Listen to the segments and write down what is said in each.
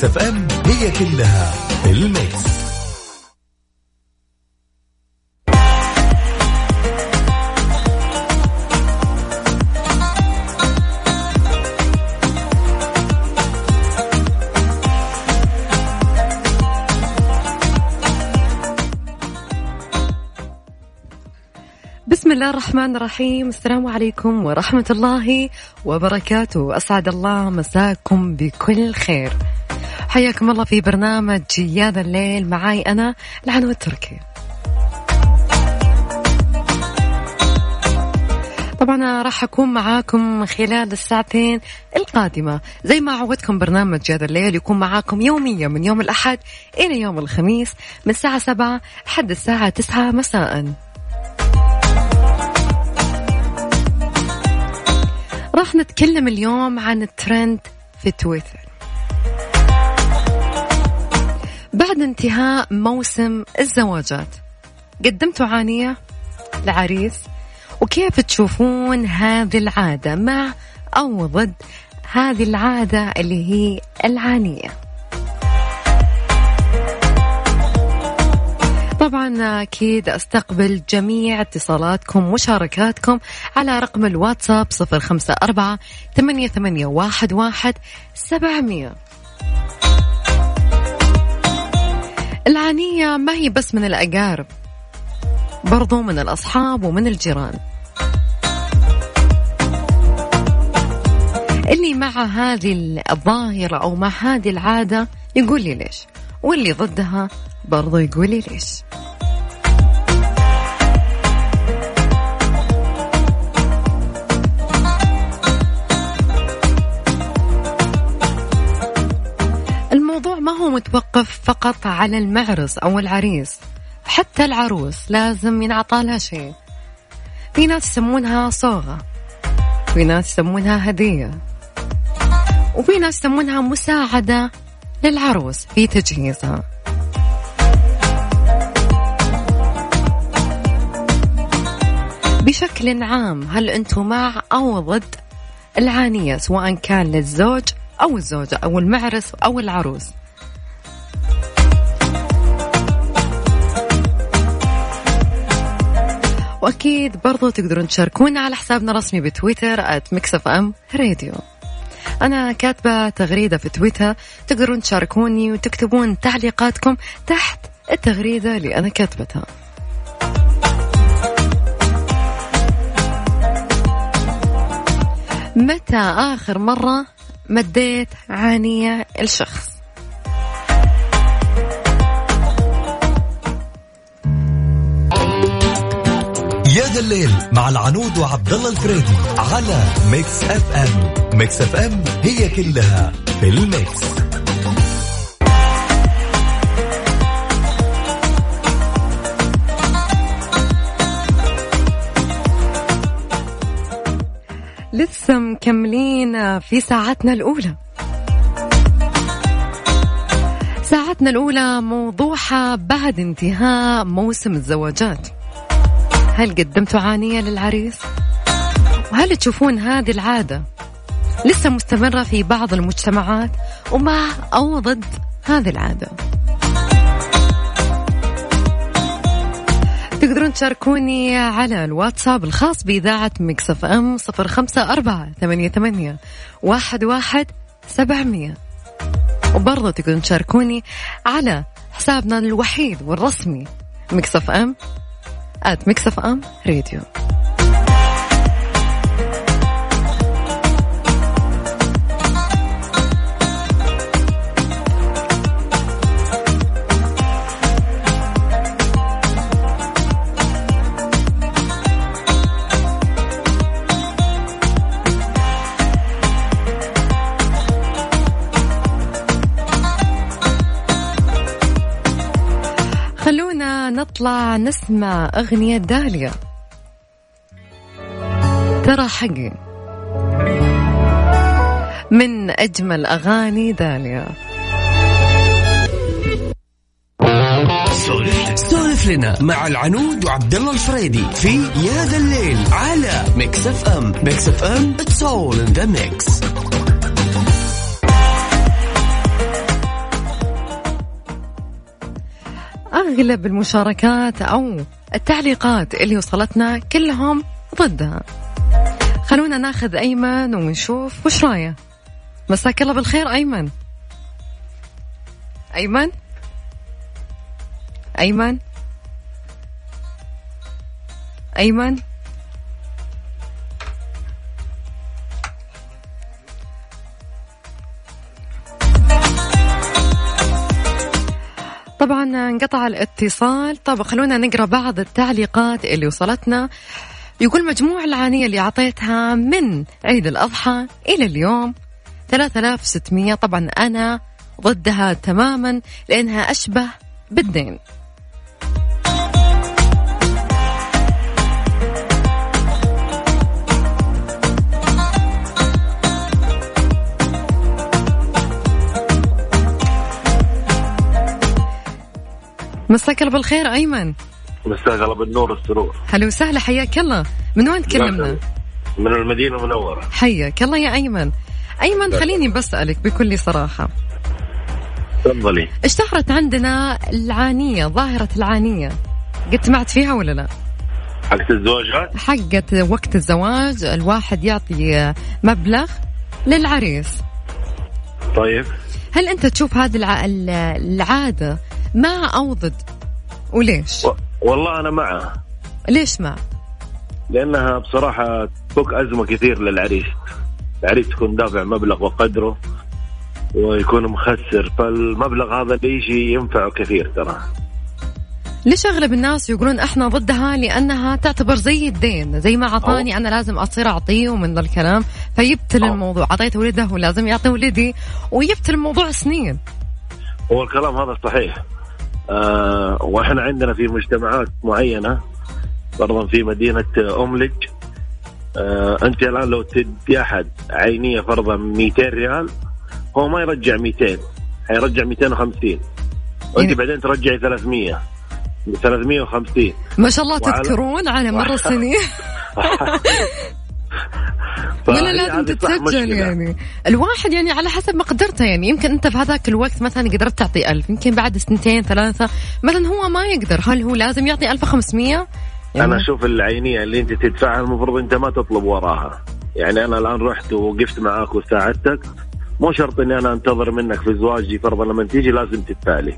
Mix FM هي كلها ال mix. بسم الله الرحمن الرحيم. السلام عليكم ورحمة الله وبركاته. أسعد الله مساكم بكل خير. حياكم الله في برنامج يا ذا الليل. معاي أنا العنوة التركي طبعا راح أكون معاكم خلال الساعتين القادمة. زي ما عودتكم برنامج هذا الليل يكون معاكم يوميا من يوم الأحد إلى يوم الخميس من الساعة سبعة لحد الساعة تسعة مساءً. راح نتكلم اليوم عن الترند في تويتر. بعد انتهاء موسم الزواجات. قدمتوا عانية لعريس وكيف تشوفون هذه العادة مع أو ضد هذه العادة اللي هي العانية؟ طبعا أكيد أستقبل جميع اتصالاتكم ومشاركاتكم على رقم الواتساب صفر خمسة أربعة ثمانية, ثمانية واحد, واحد سبعمية. العانية ما هي بس من الأقارب برضو من الأصحاب ومن الجيران. اللي مع هذه الظاهرة أو مع هذه العادة يقول لي ليش؟ واللي ضدها برضو يقول لي ليش؟ متوقف فقط على المعرس أو العريس. حتى العروس لازم ينعطى لها شيء. في ناس يسمونها صوغة في ناس يسمونها هدية وفي ناس يسمونها مساعدة للعروس في تجهيزها. بشكل عام هل أنتم مع أو ضد العانية سواء كان للزوج أو الزوجة أو المعرس أو العروس؟ وأكيد برضو تقدرون تشاركونا على حسابنا الرسمي بتويتر @مكسف أم راديو أنا كاتبة تغريدة في تويتر تقدرون تشاركوني وتكتبون تعليقاتكم تحت التغريدة اللي أنا كاتبتها. متى آخر مرة مديت عانية الشخص؟ الليل مع العنود وعبد الله الفريدي على Mix FM. Mix FM هي كلها في ال mix. لسه مكملين في ساعتنا الأولى. ساعتنا الأولى موضوعها بعد انتهاء موسم الزواجات. هل قدمتوا عانية للعريس؟ وهل تشوفون هذه العادة لسه مستمرة في بعض المجتمعات ومع أو ضد هذه العادة؟ تقدرون تشاركوني على الواتساب الخاص بإذاعة Mix FM صفر خمسة أربعة ثمانية, ثمانية واحد, واحد سبعمية وبرضه تقدرون تشاركوني على حسابنا الوحيد والرسمي Mix FM at Mix FM Radio نطلع نسمع أغنية داليا. ترى حقي من أجمل أغاني داليا. سولف لنا مع العنود وعبد الله الفريدي في يا ذا الليل على Mix FM. Mix FM it's all in the mix أغلب المشاركات أو التعليقات اللي وصلتنا كلهم ضدها. خلونا ناخذ أيمن ونشوف وش رأيه. مساك الله بالخير أيمن. أيمن؟ أيمن؟ أيمن؟ طبعا انقطع الاتصال. طب خلونا نقرأ بعض التعليقات اللي وصلتنا. يقول مجموع العانية اللي أعطيتها من عيد الأضحى إلى اليوم 3600 طبعا أنا ضدها تماما لأنها أشبه بالدين. مساك الله بالخير أيمن. مساك الله بالنور والسرور. هلا وسهلا حياك الله. من وين تكلمنا؟ من المدينة المنورة. حياك الله يا أيمن. أيمن خليني بسألك بكل صراحة. تفضلي. اشتهرت عندنا العانية ظاهرة العانية. قد سمعت فيها ولا لا؟ حقت الزواجات؟ حقت وقت الزواج الواحد يعطي مبلغ للعريس. طيب. هل أنت تشوف هذه الع... العادة مع أو ضد؟ وليش؟ و... والله أنا معه ليش مع؟ لأنها بصراحة تفك أزمة كثير للعريس. العريس يكون دافع مبلغ وقدره ويكون مخسر فالمبلغ هذا اللي يجي ينفعه كثير ترى. ليش أغلب الناس يقولون إحنا ضدها؟ لأنها تعتبر زي الدين زي ما أعطاني أنا لازم أصير أعطيه ومن ذا الكلام فيبتل أوه. الموضوع. اعطيت ولده ولازم يعطي ولدي ويبتل الموضوع سنين. هو الكلام هذا صحيح. آه وإحنا عندنا في مجتمعات معينة فرضا في مدينة املج آه أنت الآن لو تدي أحد عينية فرضا 200 ريال هو ما يرجع 200 حيرجع 250 وأنت يعني- بعدين ترجعي 300 350 ما شاء الله تذكرون على مر السنين. لا لازم تتسجل. يعني؟ الواحد يعني على حسب مقدرته يعني. يمكن أنت في هذاك الوقت مثلا قدرت تعطي ألف يمكن بعد سنتين ثلاثة. مثلا هو ما يقدر. هل هو لازم يعطي 1500 يعني أنا أشوف العينية اللي أنت تدفعها المفروض أنت ما تطلب وراها. يعني أنا الآن رحت ووقفت معاك وساعدتك. مو شرط إني أنا أنتظر منك في زواجي فرضا لما تيجي لازم تدفع لي.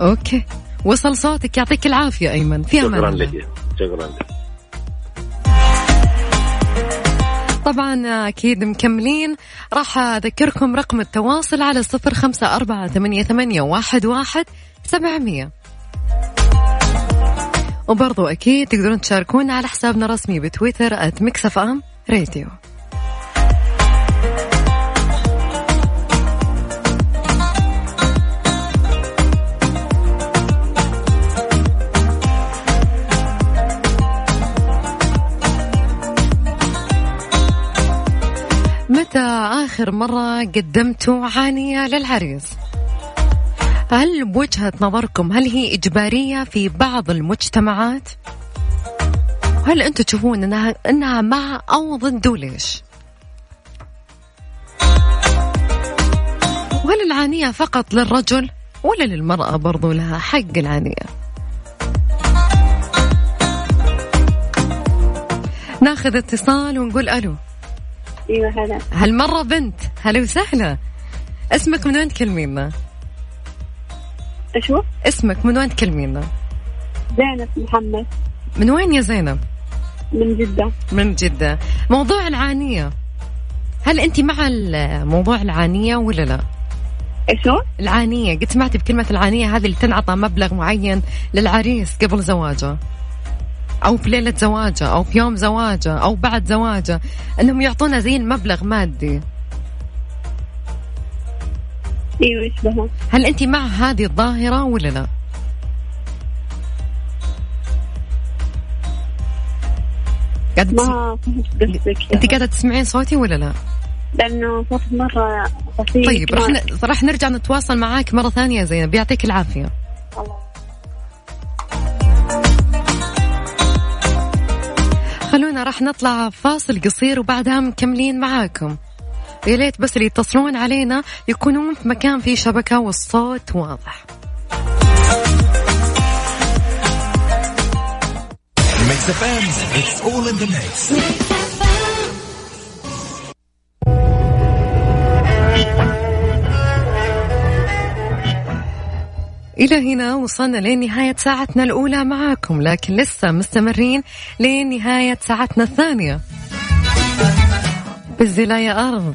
أوكي. وصل صوتك. يعطيك العافية أيمن. في أمان شكرا. لك. شكرا لك. طبعا أكيد مكملين. راح أذكركم رقم التواصل على صفر خمسة أربعة ثمانية, واحد, واحد سبعمية. وبرضو أكيد تقدرون تشاركونا على حسابنا الرسمي بتويتر @مكسف أم متى آخر مرة قدمتوا عانية للعريس؟ هل بوجهة نظركم هل هي إجبارية في بعض المجتمعات؟ هل أنتم تشوفون أنها أنها مع أو ضد وليش؟ وهل العانية فقط للرجل ولا للمرأة برضو لها حق العانية؟ ناخذ اتصال ونقول ألو أيوه هلا هالمرة بنت هلا وسهلا اسمك من وين تكلمينا؟ هو؟ اسمك من وين تكلمينا؟ زينب محمد من وين يا زينب؟ من جدة من جدة موضوع العانية هل أنت مع موضوع العانية ولا لا؟ هو؟ العانية قد سمعتي بكلمة العانية هذه اللي تنعطى مبلغ معين للعريس قبل زواجه أو في ليلة زواجه أو في يوم زواجه أو بعد زواجه أنهم يعطونا زي المبلغ مادي أيوه هل أنت مع هذه الظاهرة ولا لا؟ قاعدة. ما قصدك أنت قاعدة تسمعين صوتي ولا لا؟ لأنه صوت مرة خفيف طيب راح. راح نرجع نتواصل معاك مرة ثانية زينب يعطيك العافية الله خلونا راح نطلع فاصل قصير وبعدها مكملين معاكم. يا ليت بس اللي يتصلون علينا يكونون في مكان فيه شبكة والصوت واضح. Mix FM it's all in the إلى هنا وصلنا لنهاية ساعتنا الأولى معاكم لكن لسه مستمرين لنهاية ساعتنا الثانية. بالزلاية أرض.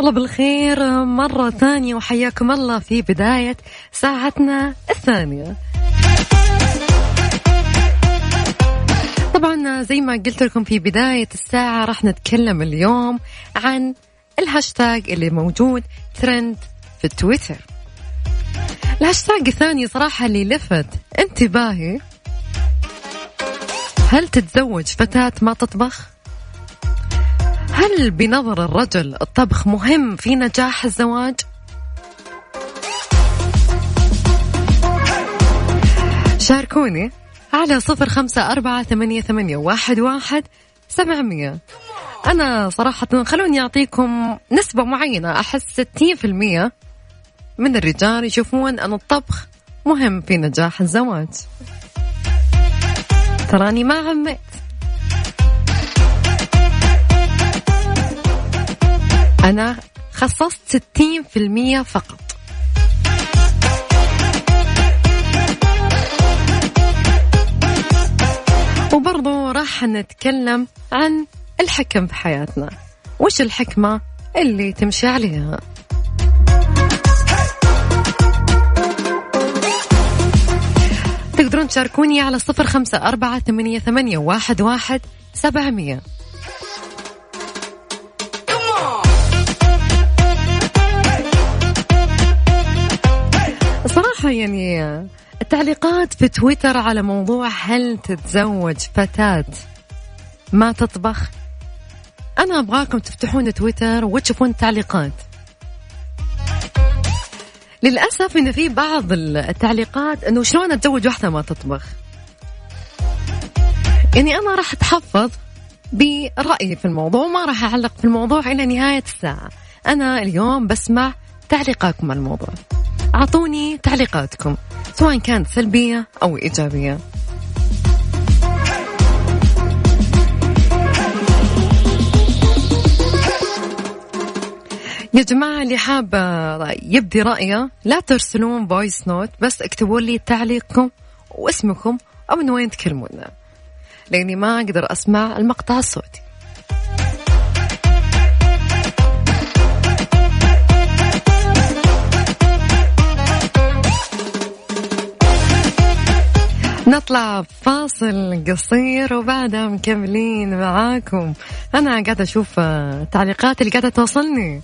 الله بالخير مرة ثانية وحياكم الله في بداية ساعتنا الثانية طبعا زي ما قلت لكم في بداية الساعة راح نتكلم اليوم عن الهاشتاج اللي موجود ترند في تويتر الهاشتاج الثاني صراحة اللي لفت انتباهي هل تتزوج فتاة ما تطبخ؟ هل بنظر الرجل الطبخ مهم في نجاح الزواج؟ شاركوني على صفر خمسة أربعة ثمانية, ثمانية واحد, واحد سبعمية. أنا صراحة خلوني أعطيكم نسبة معينة أحس ستين في المية من الرجال يشوفون أن الطبخ مهم في نجاح الزواج. تراني ما عميت أنا خصصت 60% فقط. وبرضو راح نتكلم عن الحكم في حياتنا. وش الحكمة اللي تمشي عليها؟ تقدرون تشاركوني على صفر خمسة أربعة ثمانية, ثمانية واحد, واحد سبعمية. يعني التعليقات في تويتر على موضوع هل تتزوج فتاة ما تطبخ؟ أنا أبغاكم تفتحون تويتر وتشوفون التعليقات. للأسف إن في بعض التعليقات إنه شلون أتزوج واحدة ما تطبخ؟ يعني أنا راح أتحفظ برأيي في الموضوع وما راح أعلق في الموضوع إلى نهاية الساعة. أنا اليوم بسمع تعليقاتكم على الموضوع. أعطوني تعليقاتكم سواء كانت سلبية أو إيجابية. يا جماعة اللي حاب يبدي رأيه لا ترسلون voice note بس اكتبوا لي تعليقكم واسمكم أو من وين تكلمونا. لأني ما أقدر أسمع المقطع الصوتي. نطلع فاصل قصير وبعدها مكملين معاكم. أنا قاعدة أشوف التعليقات اللي قاعدة توصلني.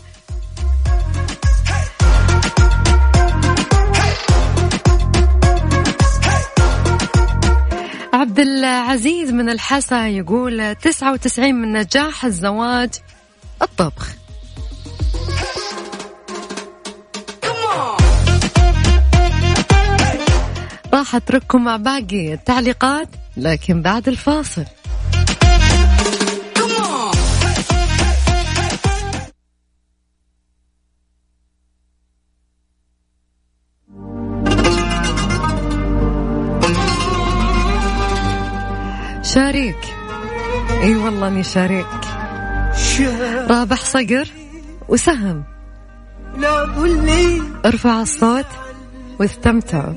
عبد العزيز من الحسا يقول 99 من نجاح الزواج الطبخ. راح أترككم مع باقي التعليقات لكن بعد الفاصل. شريك إي والله أني شريك رابح صقر وسهم. ارفع الصوت واستمتعوا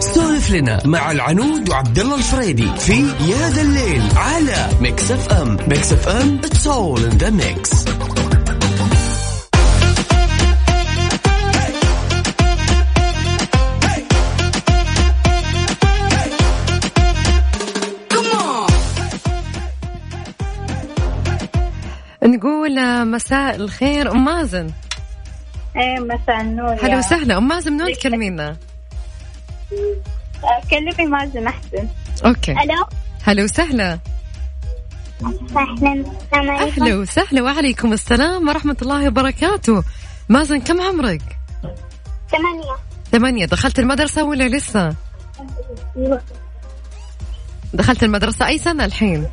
سولف لنا مع العنود وعبد الله الفريدي في يا ذا الليل على Mix FM Mix FM it's all in the mix نقول آه، مساء الخير. أم مازن. إيه مساء النور هلا يا- وسهلا. أم مازن من وين تكلمينا؟ كلمي مازن أحسن. أوكي. ألو؟ هلا وسهلا. أهلا. وسهلا وعليكم السلام ورحمة الله وبركاته. مازن كم عمرك؟ ثمانية. ثمانية. دخلت المدرسة ولا لسه؟ دخلت المدرسة أي سنة الحين؟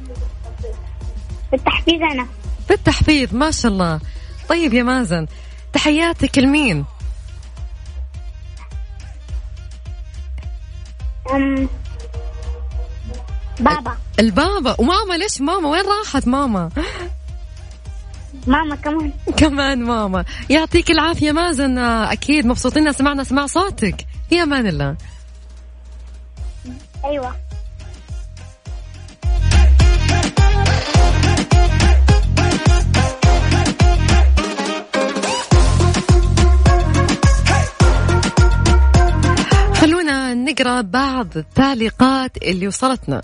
بالتحفيز أنا. بالتحفيظ ما شاء الله. طيب يا مازن تحياتك لمين؟ أم... بابا. البابا. وماما ليش ماما؟ وين راحت ماما؟ ماما كمان. كمان ماما. يعطيك العافية مازن. آه، أكيد مبسوطين سمعنا سمع صوتك. في أمان الله. أيوه. نقرأ بعض التعليقات اللي وصلتنا.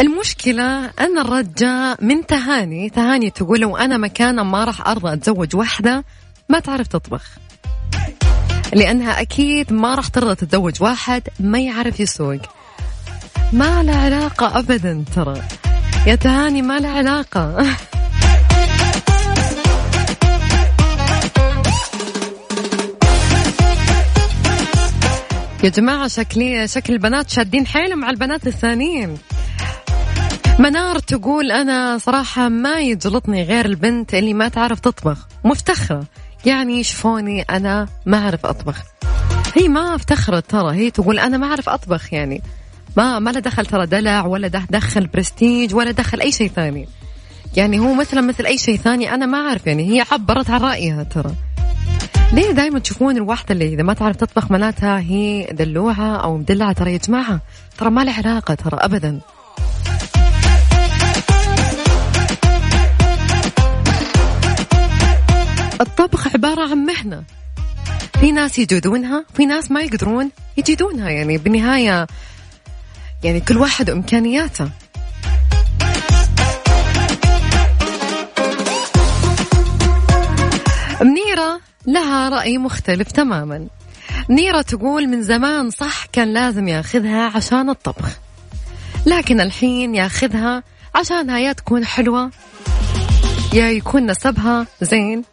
المشكلة أن الرجاء من تهاني. تهاني تقول لو أنا مكانه ما راح أرضى أتزوج واحدة ما تعرف تطبخ. لأنها أكيد ما راح ترضى تتزوج واحد ما يعرف يسوق. ما له علاقة أبدا ترى. يا تهاني ما له علاقة. يا جماعة شكلي شكل البنات شادين حيلهم مع البنات الثانيين. منار تقول أنا صراحة ما يجلطني غير البنت اللي ما تعرف تطبخ. مفتخرة. يعني يشوفوني أنا ما أعرف أطبخ. هي ما افتخرت ترى. هي تقول أنا ما أعرف أطبخ يعني. ما ما له دخل ترى دلع ولا دخل برستيج ولا دخل أي شيء ثاني. يعني هو مثلا مثل أي شيء ثاني أنا ما أعرف يعني. هي عبرت عن رأيها ترى. ليه دائما تشوفون الواحدة اللي إذا ما تعرف تطبخ معناتها هي دلوعة أو مدلعة ترى يا جماعة ترى ما له علاقة ترى أبدا. الطبخ عبارة عن مهنة. في ناس يجودونها في ناس ما يقدرون يجيدونها يعني بالنهاية يعني كل واحد وإمكانياته. منيرة لها رأي مختلف تماما. منيرة تقول من زمان صح كان لازم ياخذها عشان الطبخ. لكن الحين ياخذها عشانها يا تكون حلوة. يا يكون نسبها زين.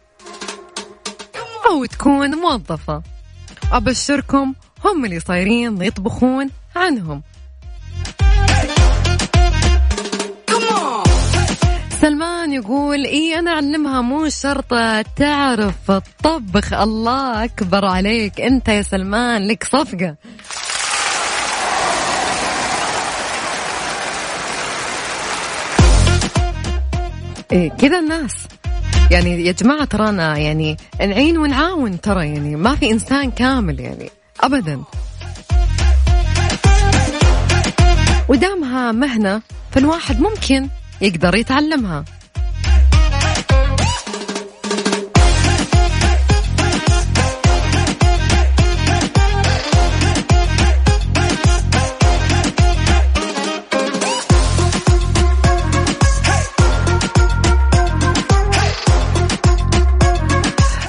أو تكون موظفة. أبشركم هم اللي صايرين يطبخون عنهم. سلمان يقول إي أنا أعلمها مو شرط تعرف الطبخ. الله أكبر عليك. أنت يا سلمان لك صفقة. إيه كذا الناس. يعني يا جماعة ترانا يعني نعين ونعاون ترى يعني ما في إنسان كامل يعني أبدا. ودامها مهنة فالواحد ممكن يقدر يتعلمها.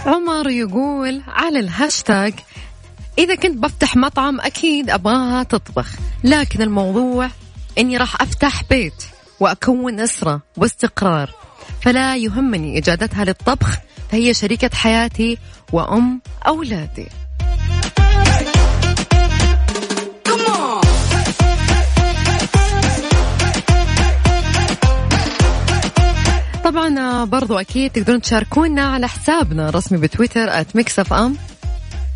عمر يقول على الهاشتاج إذا كنت بفتح مطعم أكيد أبغاها تطبخ لكن الموضوع إني راح أفتح بيت. وأكون أسرة واستقرار. فلا يهمني إجادتها للطبخ فهي شريكة حياتي وأم أولادي. طبعا برضو أكيد تقدرون تشاركونا على حسابنا الرسمي بتويتر FM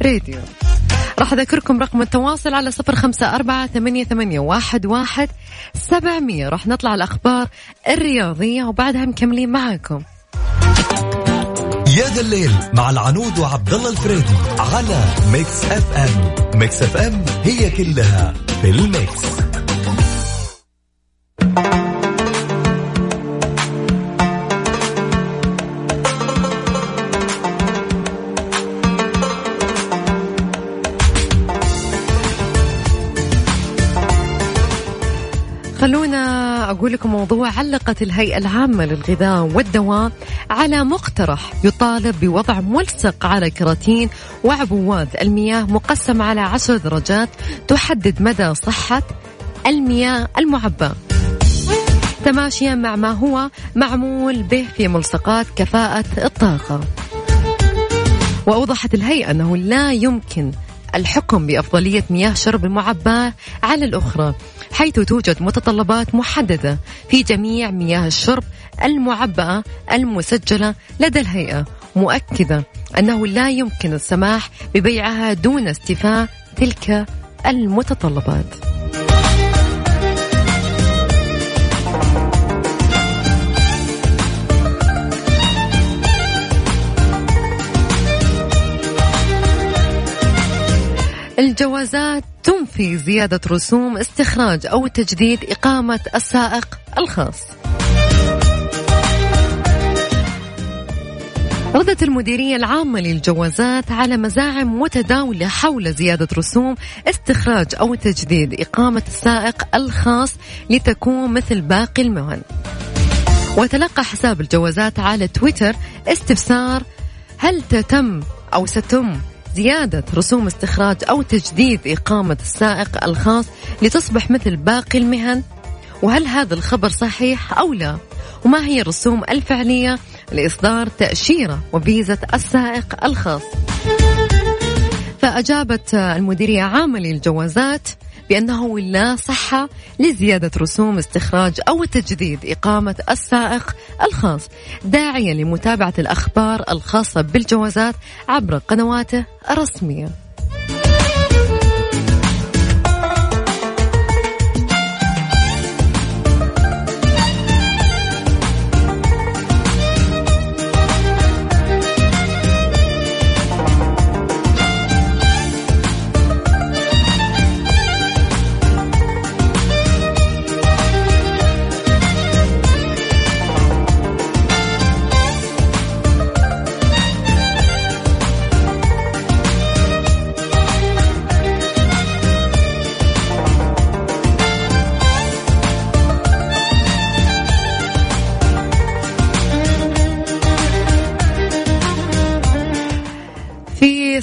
راديو راح أذكركم رقم التواصل على صفر خمسة أربعة ثمانية, ثمانية واحد, واحد سبعمية. راح نطلع الأخبار الرياضية وبعدها مكملين معاكم. يا ذا الليل مع العنود وعبد الله الفريدي على Mix FM. Mix FM هي كلها في ال mix. أقول لكم موضوع علقت الهيئة العامة للغذاء والدواء على مقترح يطالب بوضع ملصق على كراتين وعبوات. المياه مقسم على عشر درجات تحدد مدى صحة المياه المعبأة. تماشيا مع ما هو معمول به في ملصقات كفاءة الطاقة. وأوضحت الهيئة أنه لا يمكن الحكم بأفضلية مياه شرب المعباة على الأخرى حيث توجد متطلبات محددة في جميع مياه الشرب المعبأة المسجلة لدى الهيئة مؤكدة أنه لا يمكن السماح ببيعها دون استيفاء تلك المتطلبات. الجوازات تنفي زيادة رسوم استخراج أو تجديد إقامة السائق الخاص. ردت المديرية العامة للجوازات على مزاعم متداولة حول زيادة رسوم استخراج أو تجديد إقامة السائق الخاص لتكون مثل باقي المهن. وتلقى حساب الجوازات على تويتر استفسار هل تتم أو ستم زيادة رسوم استخراج أو تجديد إقامة السائق الخاص لتصبح مثل باقي المهن؟ وهل هذا الخبر صحيح أو لا؟ وما هي الرسوم الفعلية لإصدار تأشيرة وفيزة السائق الخاص؟ فأجابت المديرية عامة للجوازات بأنه لا صحة لزيادة رسوم استخراج أو تجديد إقامة السائق الخاص داعيا لمتابعة الأخبار الخاصة بالجوازات عبر قنواته الرسمية.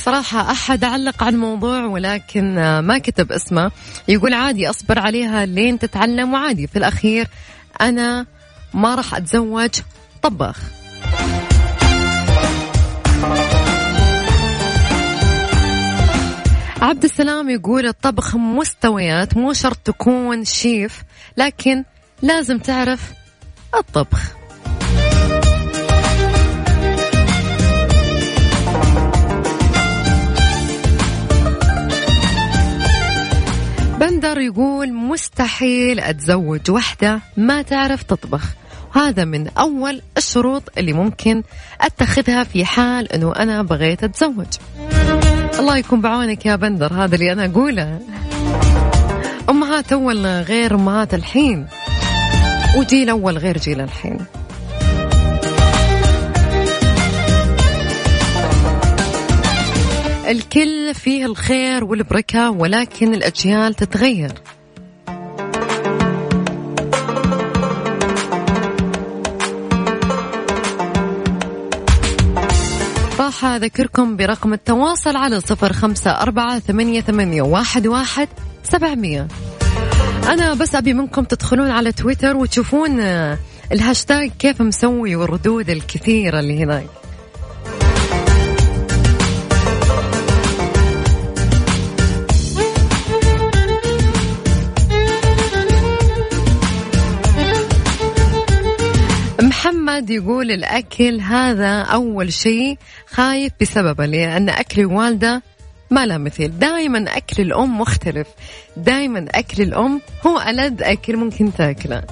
صراحة أحد علق عن موضوع ولكن ما كتب اسمه. يقول عادي أصبر عليها لين تتعلم وعادي. في الأخير أنا ما راح أتزوج طباخ. عبد السلام يقول الطبخ مستويات مو شرط تكون شيف لكن لازم تعرف الطبخ. بندر يقول مستحيل أتزوج وحدة ما تعرف تطبخ. وهذا من أول الشروط اللي ممكن أتخذها في حال أنه أنا بغيت أتزوج. الله يكون بعونك يا بندر هذا اللي أنا أقوله. أمهات أول غير أمهات الحين. وجيل أول غير جيل الحين. الكل فيه الخير والبركة ولكن الأجيال تتغير. راح أذكركم برقم التواصل على صفر خمسة أربعة ثمانية, ثمانية واحد, واحد سبعمية. أنا بس أبي منكم تدخلون على تويتر وتشوفون الهاشتاج كيف مسوي والردود الكثيرة اللي هناك. يقول الأكل هذا أول شيء خايف بسببه لأن أكل الوالدة ما لا مثيل. دائما أكل الأم مختلف. دائما أكل الأم هو ألذ أكل ممكن تأكله.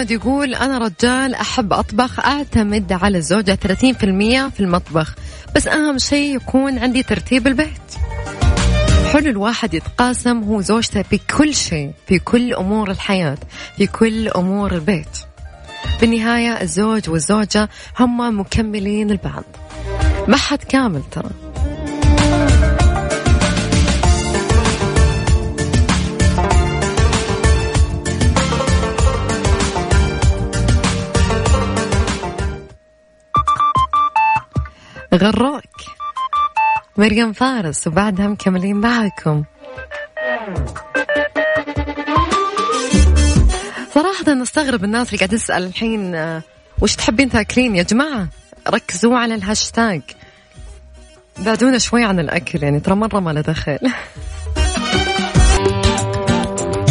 أحمد يقول أنا رجال أحب أطبخ أعتمد على الزوجة 30% في المطبخ بس أهم شيء يكون عندي ترتيب البيت. حلو الواحد يتقاسم هو زوجته في كل شيء في كل أمور الحياة في كل أمور البيت. بالنهاية الزوج والزوجة هم مكملين البعض. ما حد كامل ترى. غروك. مريم فارس وبعدها مكملين معكم صراحة نستغرب الناس اللي قاعد تسأل الحين آه، وش تحبين تاكلين؟ يا جماعة ركزوا على الهاشتاج. بعدونا شوي عن الأكل يعني ترى مرة ما له دخل.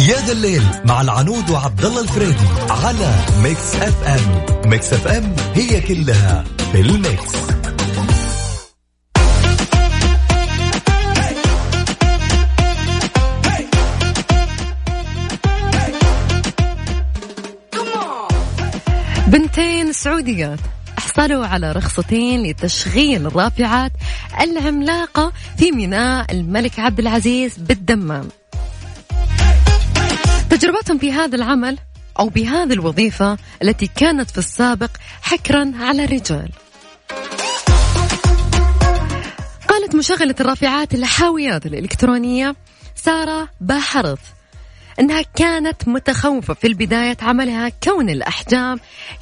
يا ذا الليل مع العنود وعبد الله الفريدي على Mix FM. Mix FM هي كلها في ال mix. بنتين سعوديات. حصلوا على رخصتين لتشغيل الرافعات العملاقة في ميناء الملك عبد العزيز بالدمام. تجربتهم في هذا العمل أو بهذه الوظيفة التي كانت في السابق حكرا على الرجال. قالت مشغلة الرافعات الحاويات الإلكترونية سارة باحرث أنها كانت متخوفة في البداية عملها كون الأحجام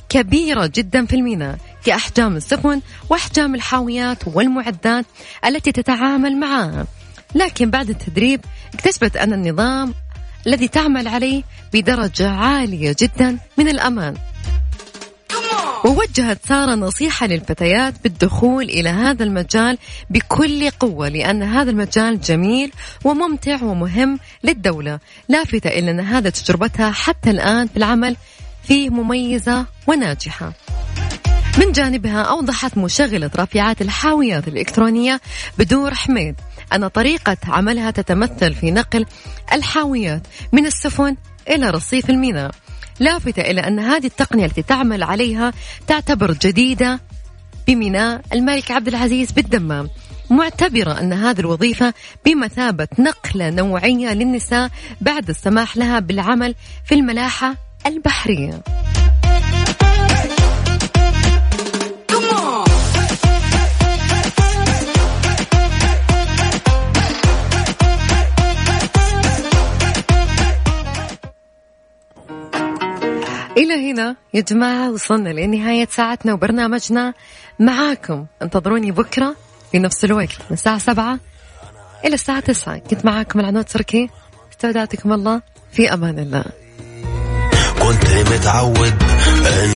كبيرة جدا في الميناء كأحجام السفن وأحجام الحاويات والمعدات التي تتعامل معها. لكن بعد التدريب اكتشفت أن النظام الذي تعمل عليه بدرجة عالية جدا من الأمان. ووجهت سارة نصيحة للفتيات بالدخول إلى هذا المجال بكل قوة لأن هذا المجال جميل وممتع ومهم للدولة. لافتة إلى أن هذا تجربتها حتى الآن في العمل فيه مميزة وناجحة. من جانبها أوضحت مشغلة رافعات الحاويات الإلكترونية بدور حميد أن طريقة عملها تتمثل في نقل الحاويات من السفن إلى رصيف الميناء. لافتة إلى أن هذه التقنية التي تعمل عليها تعتبر جديدة بميناء الملك عبد العزيز بالدمام. معتبرة أن هذه الوظيفة بمثابة نقلة نوعية للنساء بعد السماح لها بالعمل في الملاحة البحرية. إلى هنا يا جماعة وصلنا لنهاية ساعتنا وبرنامجنا. معاكم انتظروني بكرة في نفس الوقت من الساعة سبعة إلى الساعة تسعة. كنت معاكم العنود تركي. استودعتكم الله. في أمان الله. كنت متعود